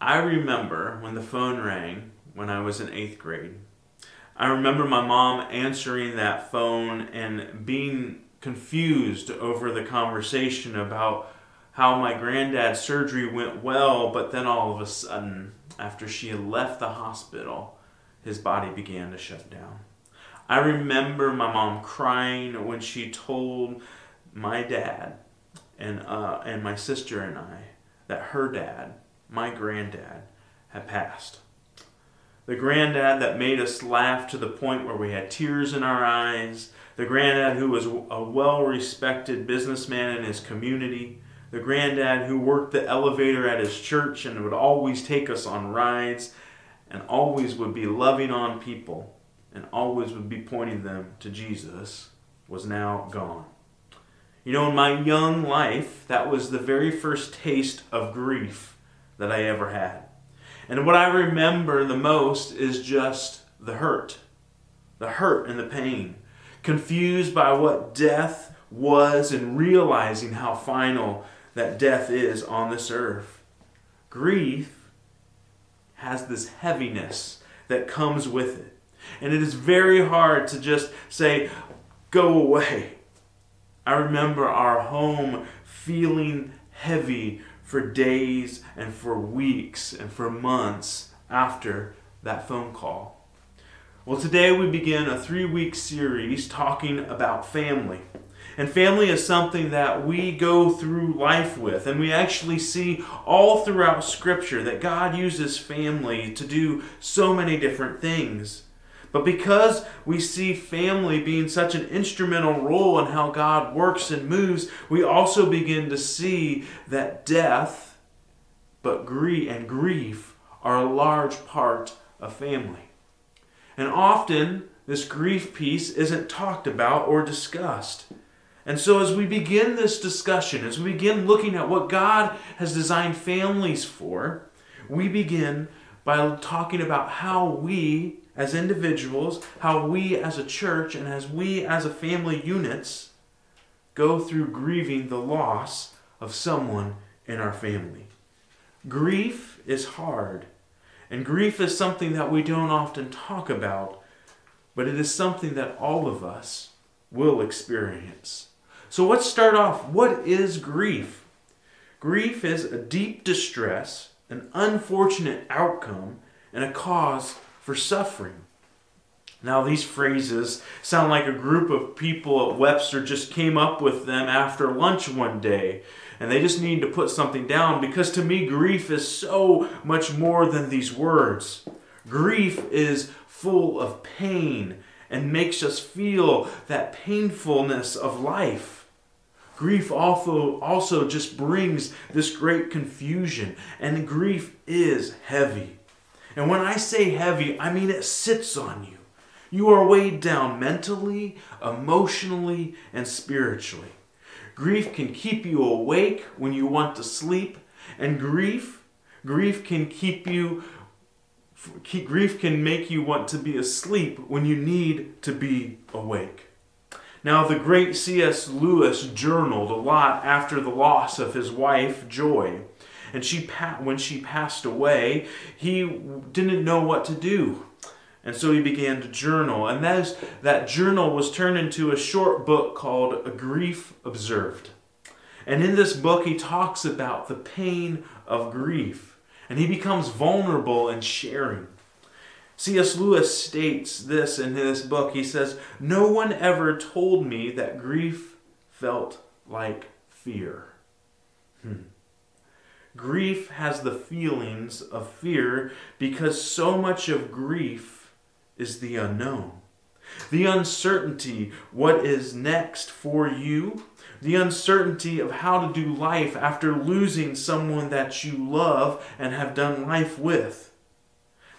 I remember when the phone rang when I was in eighth grade. I remember my mom answering that phone and being confused over the conversation about how my granddad's surgery went well, but then all of a sudden, after she had left the hospital, his body began to shut down. I remember my mom crying when she told my dad and uh, and my sister and I that her dad, my granddad, had passed. The granddad that made us laugh to the point where we had tears in our eyes. The granddad who was a well respected businessman in his community. The granddad who worked the elevator at his church and would always take us on rides and always would be loving on people and always would be pointing them to Jesus was now gone. You know, in my young life, that was the very first taste of grief that I ever had. And what I remember the most is just the hurt, the hurt and the pain, confused by what death was and realizing how final that death is on this earth. Grief has this heaviness that comes with it. And it is very hard to just say, go away. I remember our home feeling heavy for days and for weeks and for months after that phone call. Well, today we begin a three week series talking about family. And family is something that we go through life with. And we actually see all throughout Scripture that God uses family to do so many different things. But because we see family being such an instrumental role in how God works and moves, we also begin to see that death but grief and grief are a large part of family. And often this grief piece isn't talked about or discussed. And so, as we begin this discussion, as we begin looking at what God has designed families for, we begin by talking about how we as individuals, how we as a church, and as we as a family units go through grieving the loss of someone in our family. Grief is hard, and grief is something that we don't often talk about, but it is something that all of us will experience. So let's start off. What is grief? Grief is a deep distress, an unfortunate outcome, and a cause for suffering. Now, these phrases sound like a group of people at Webster just came up with them after lunch one day, and they just need to put something down because to me, grief is so much more than these words. Grief is full of pain and makes us feel that painfulness of life. Grief also, also just brings this great confusion, and grief is heavy. And when I say heavy, I mean it sits on you. You are weighed down mentally, emotionally, and spiritually. Grief can keep you awake when you want to sleep, and grief, grief can keep you grief can make you want to be asleep when you need to be awake. Now, the great C.S. Lewis journaled a lot after the loss of his wife, Joy and she when she passed away, he didn't know what to do. And so he began to journal. And that, is, that journal was turned into a short book called A Grief Observed. And in this book, he talks about the pain of grief. And he becomes vulnerable in sharing. C.S. Lewis states this in his book. He says, No one ever told me that grief felt like fear. Hmm. Grief has the feelings of fear because so much of grief is the unknown. The uncertainty, what is next for you, the uncertainty of how to do life after losing someone that you love and have done life with.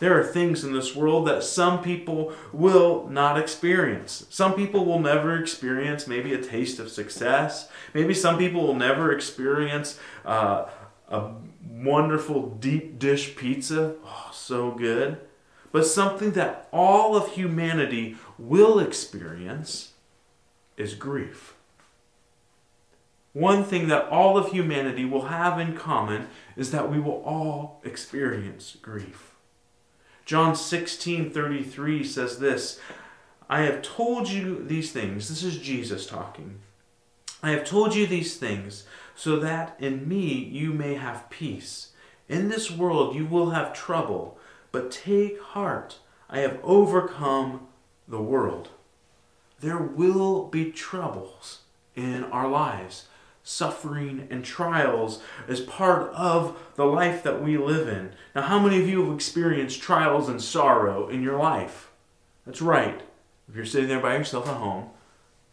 There are things in this world that some people will not experience. Some people will never experience maybe a taste of success. Maybe some people will never experience uh, a wonderful deep dish pizza, oh, so good. But something that all of humanity will experience is grief. one thing that all of humanity will have in common is that we will all experience grief. John 16:33 says this, I have told you these things. This is Jesus talking. I have told you these things so that in me you may have peace. In this world you will have trouble, but take heart. I have overcome the world. There will be troubles in our lives. Suffering and trials is part of the life that we live in. Now, how many of you have experienced trials and sorrow in your life? That's right. If you're sitting there by yourself at home,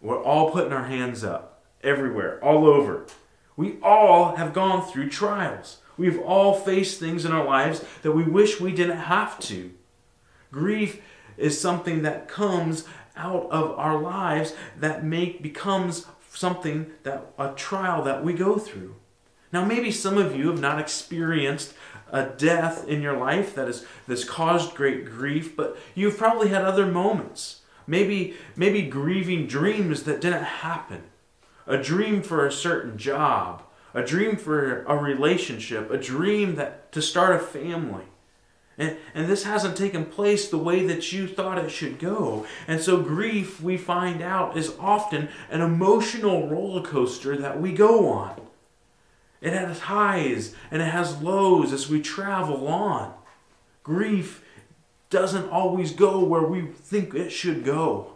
we're all putting our hands up everywhere, all over. We all have gone through trials. We've all faced things in our lives that we wish we didn't have to. Grief is something that comes out of our lives that make becomes something that a trial that we go through. Now maybe some of you have not experienced a death in your life that has that's caused great grief, but you've probably had other moments. Maybe maybe grieving dreams that didn't happen. A dream for a certain job, a dream for a relationship, a dream that to start a family. And, and this hasn't taken place the way that you thought it should go. And so, grief, we find out, is often an emotional roller coaster that we go on. It has highs and it has lows as we travel on. Grief doesn't always go where we think it should go.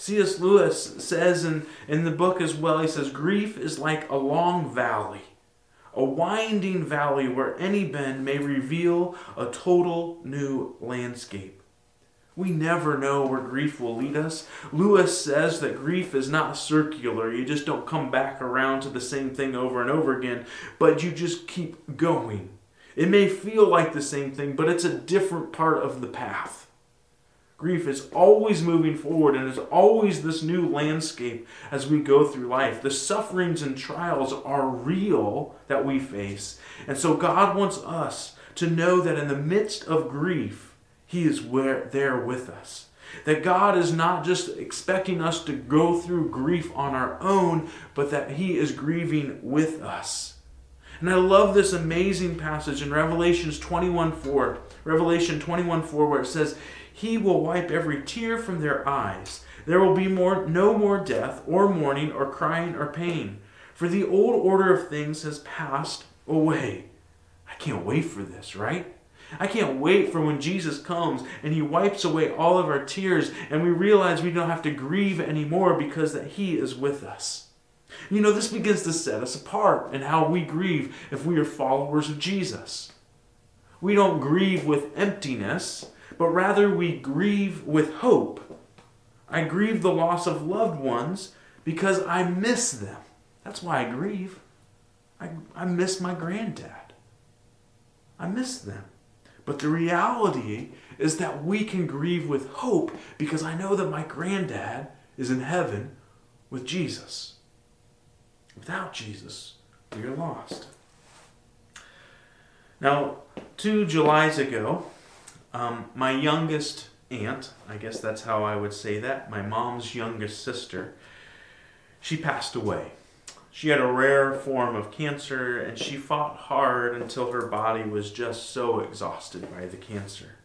C.S. Lewis says in, in the book as well, he says, Grief is like a long valley a winding valley where any bend may reveal a total new landscape. We never know where grief will lead us. Lewis says that grief is not circular. You just don't come back around to the same thing over and over again, but you just keep going. It may feel like the same thing, but it's a different part of the path. Grief is always moving forward and is always this new landscape as we go through life. The sufferings and trials are real that we face. And so God wants us to know that in the midst of grief, He is where, there with us. That God is not just expecting us to go through grief on our own, but that He is grieving with us. And I love this amazing passage in Revelations 21 4. Revelation 21 4, where it says, he will wipe every tear from their eyes. There will be more, no more death, or mourning, or crying, or pain, for the old order of things has passed away. I can't wait for this, right? I can't wait for when Jesus comes and he wipes away all of our tears and we realize we don't have to grieve anymore because that he is with us. You know, this begins to set us apart in how we grieve if we are followers of Jesus. We don't grieve with emptiness, but rather we grieve with hope. I grieve the loss of loved ones because I miss them. That's why I grieve. I, I miss my granddad. I miss them. But the reality is that we can grieve with hope because I know that my granddad is in heaven with Jesus. Without Jesus, we are lost. Now, two Julys ago, um, my youngest aunt, I guess that's how I would say that, my mom's youngest sister, she passed away. She had a rare form of cancer and she fought hard until her body was just so exhausted by the cancer.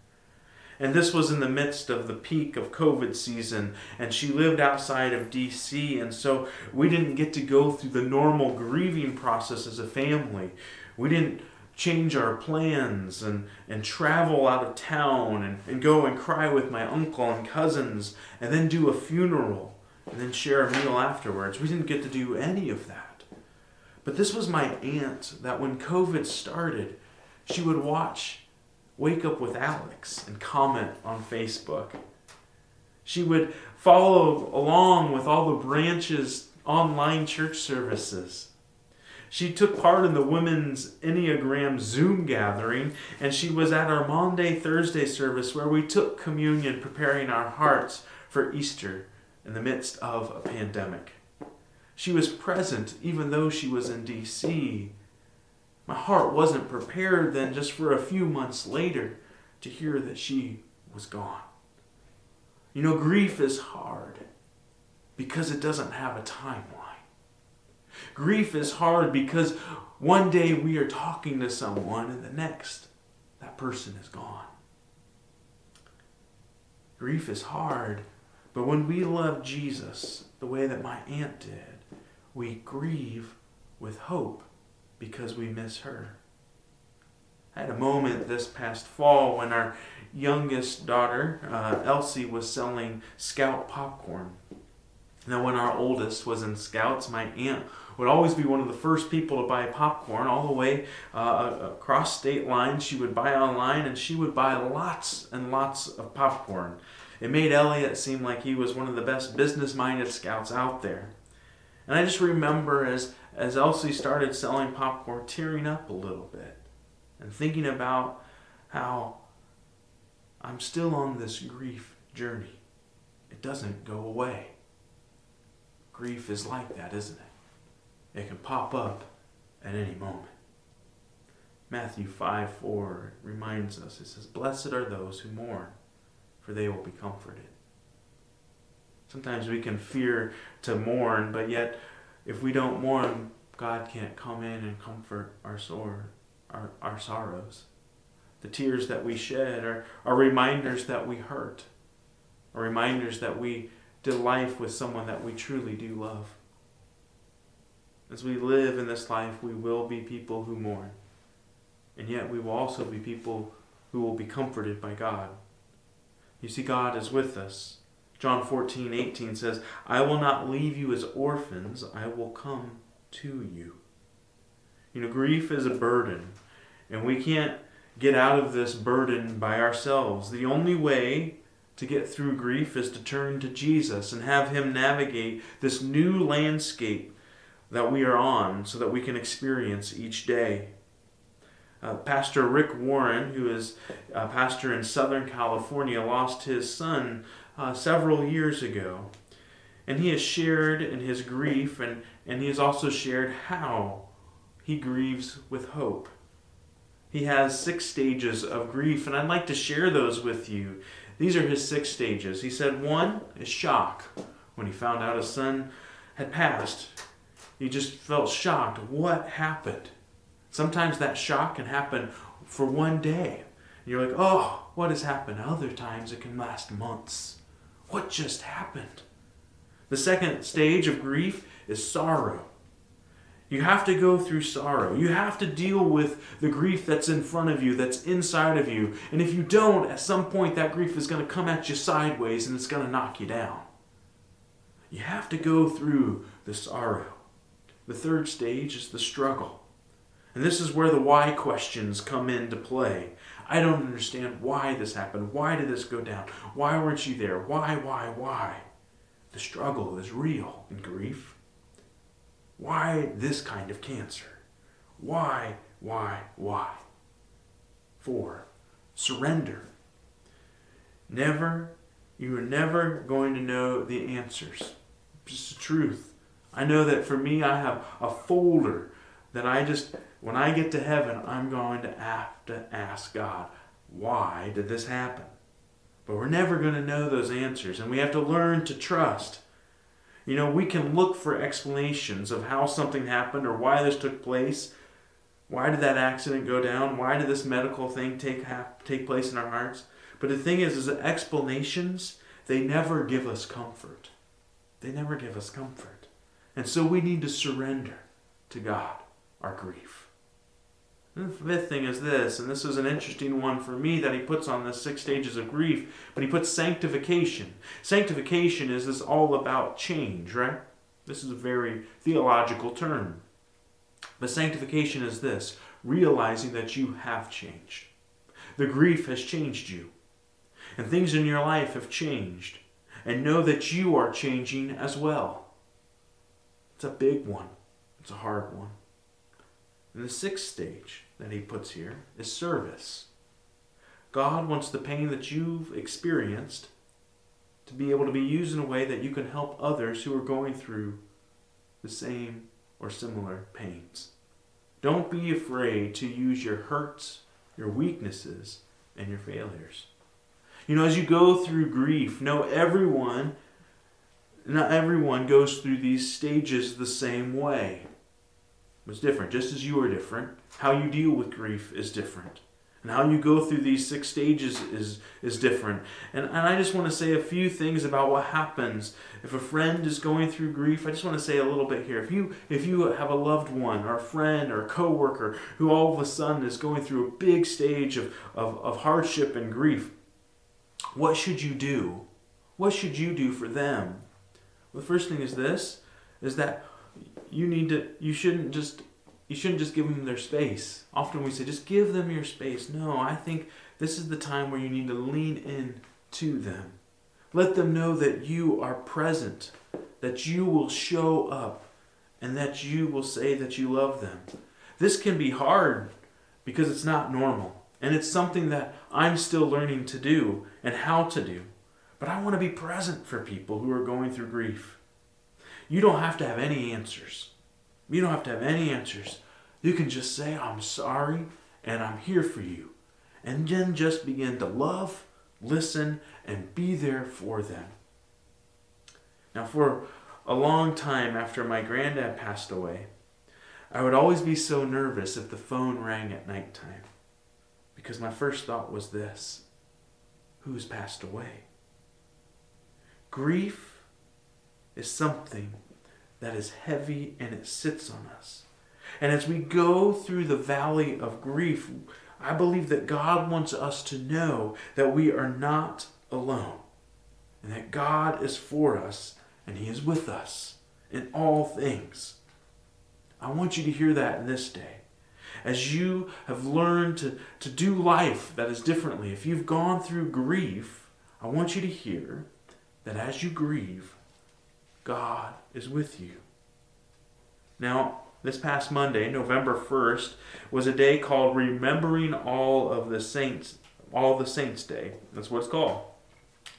And this was in the midst of the peak of COVID season, and she lived outside of DC, and so we didn't get to go through the normal grieving process as a family. We didn't change our plans and, and travel out of town and, and go and cry with my uncle and cousins and then do a funeral and then share a meal afterwards. We didn't get to do any of that. But this was my aunt that when COVID started, she would watch Wake Up with Alex and comment on Facebook. She would follow along with all the branches online church services. She took part in the women's Enneagram Zoom gathering, and she was at our Maundy Thursday service where we took communion, preparing our hearts for Easter in the midst of a pandemic. She was present even though she was in D.C. My heart wasn't prepared then, just for a few months later, to hear that she was gone. You know, grief is hard because it doesn't have a timeline. Grief is hard because one day we are talking to someone and the next, that person is gone. Grief is hard, but when we love Jesus the way that my aunt did, we grieve with hope because we miss her. I had a moment this past fall when our youngest daughter, uh, Elsie, was selling Scout popcorn. Now, when our oldest was in Scouts, my aunt would always be one of the first people to buy popcorn all the way uh, across state lines. She would buy online and she would buy lots and lots of popcorn. It made Elliot seem like he was one of the best business minded scouts out there. And I just remember as, as Elsie started selling popcorn, tearing up a little bit and thinking about how I'm still on this grief journey. It doesn't go away. Grief is like that, isn't it? It can pop up at any moment. Matthew 5 4 reminds us it says, Blessed are those who mourn, for they will be comforted. Sometimes we can fear to mourn, but yet if we don't mourn, God can't come in and comfort our sore, our, our sorrows. The tears that we shed are, are reminders that we hurt, are reminders that we did life with someone that we truly do love. As we live in this life, we will be people who mourn. And yet we will also be people who will be comforted by God. You see, God is with us. John 14, 18 says, I will not leave you as orphans, I will come to you. You know, grief is a burden, and we can't get out of this burden by ourselves. The only way to get through grief is to turn to Jesus and have Him navigate this new landscape that we are on so that we can experience each day. Uh, pastor Rick Warren, who is a pastor in Southern California, lost his son uh, several years ago. And he has shared in his grief, and, and he has also shared how he grieves with hope. He has six stages of grief, and I'd like to share those with you. These are his six stages. He said one is shock when he found out his son had passed. He just felt shocked. What happened? Sometimes that shock can happen for one day. You're like, oh, what has happened? Other times it can last months. What just happened? The second stage of grief is sorrow. You have to go through sorrow. You have to deal with the grief that's in front of you, that's inside of you. And if you don't, at some point that grief is going to come at you sideways and it's going to knock you down. You have to go through the sorrow. The third stage is the struggle. And this is where the why questions come into play. I don't understand why this happened. Why did this go down? Why weren't you there? Why, why, why? The struggle is real in grief. Why this kind of cancer? Why, why, why? Four, surrender. Never, you are never going to know the answers. Just the truth. I know that for me, I have a folder that I just, when I get to heaven, I'm going to have to ask God, why did this happen? But we're never going to know those answers, and we have to learn to trust. You know, we can look for explanations of how something happened or why this took place. Why did that accident go down? Why did this medical thing take take place in our hearts? But the thing is, is that explanations they never give us comfort. They never give us comfort, and so we need to surrender to God our grief. The fifth thing is this, and this is an interesting one for me that he puts on the six stages of grief, but he puts sanctification. Sanctification is this all about change, right? This is a very theological term. But sanctification is this realizing that you have changed. The grief has changed you, and things in your life have changed, and know that you are changing as well. It's a big one, it's a hard one. And the sixth stage that he puts here is service. God wants the pain that you've experienced to be able to be used in a way that you can help others who are going through the same or similar pains. Don't be afraid to use your hurts, your weaknesses, and your failures. You know, as you go through grief, know everyone not everyone goes through these stages the same way. It's different, just as you are different. How you deal with grief is different. And how you go through these six stages is, is different. And, and I just want to say a few things about what happens if a friend is going through grief. I just want to say a little bit here. If you if you have a loved one or a friend or a coworker who all of a sudden is going through a big stage of, of, of hardship and grief, what should you do? What should you do for them? Well, the first thing is this is that you need to you shouldn't just you shouldn't just give them their space. Often we say, just give them your space. No, I think this is the time where you need to lean in to them. Let them know that you are present, that you will show up, and that you will say that you love them. This can be hard because it's not normal. And it's something that I'm still learning to do and how to do. But I want to be present for people who are going through grief. You don't have to have any answers. You don't have to have any answers. You can just say, I'm sorry and I'm here for you. And then just begin to love, listen, and be there for them. Now, for a long time after my granddad passed away, I would always be so nervous if the phone rang at nighttime. Because my first thought was this who's passed away? Grief is something that is heavy and it sits on us. And as we go through the valley of grief, I believe that God wants us to know that we are not alone and that God is for us and He is with us in all things. I want you to hear that this day. As you have learned to, to do life that is differently, if you've gone through grief, I want you to hear that as you grieve, God is with you. Now, this past Monday, November 1st, was a day called Remembering All of the Saints, All the Saints Day. That's what it's called.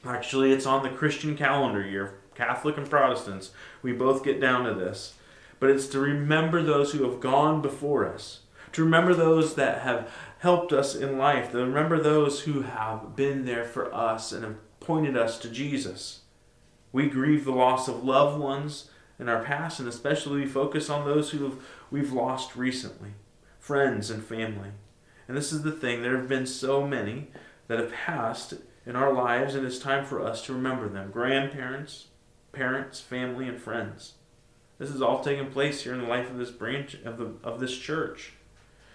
Actually, it's on the Christian calendar year. Catholic and Protestants, we both get down to this. But it's to remember those who have gone before us, to remember those that have helped us in life, to remember those who have been there for us and have pointed us to Jesus. We grieve the loss of loved ones in our past, and especially we focus on those who we've lost recently friends and family. And this is the thing there have been so many that have passed in our lives, and it's time for us to remember them grandparents, parents, family, and friends. This is all taking place here in the life of this branch of, the, of this church.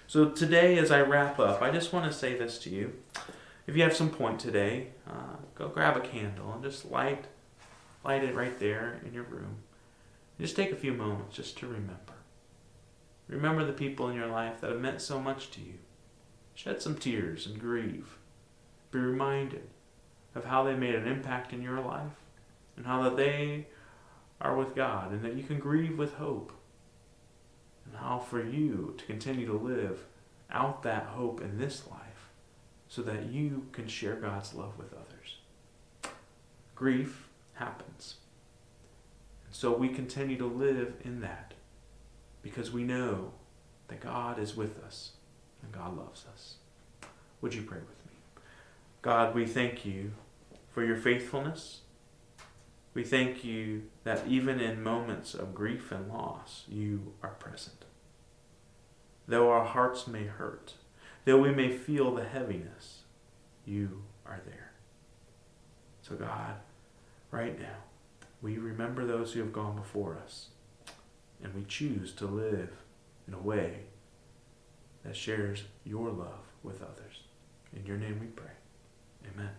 So today, as I wrap up, I just want to say this to you. If you have some point today, uh, go grab a candle and just light Light it right there in your room. Just take a few moments just to remember. Remember the people in your life that have meant so much to you. Shed some tears and grieve. Be reminded of how they made an impact in your life and how that they are with God and that you can grieve with hope. And how for you to continue to live out that hope in this life so that you can share God's love with others. Grief happens. And so we continue to live in that because we know that God is with us and God loves us. Would you pray with me? God, we thank you for your faithfulness. We thank you that even in moments of grief and loss, you are present. Though our hearts may hurt, though we may feel the heaviness, you are there. So, God, right now, we remember those who have gone before us, and we choose to live in a way that shares your love with others. In your name we pray. Amen.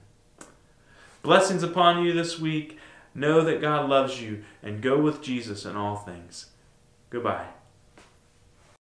Blessings upon you this week. Know that God loves you and go with Jesus in all things. Goodbye.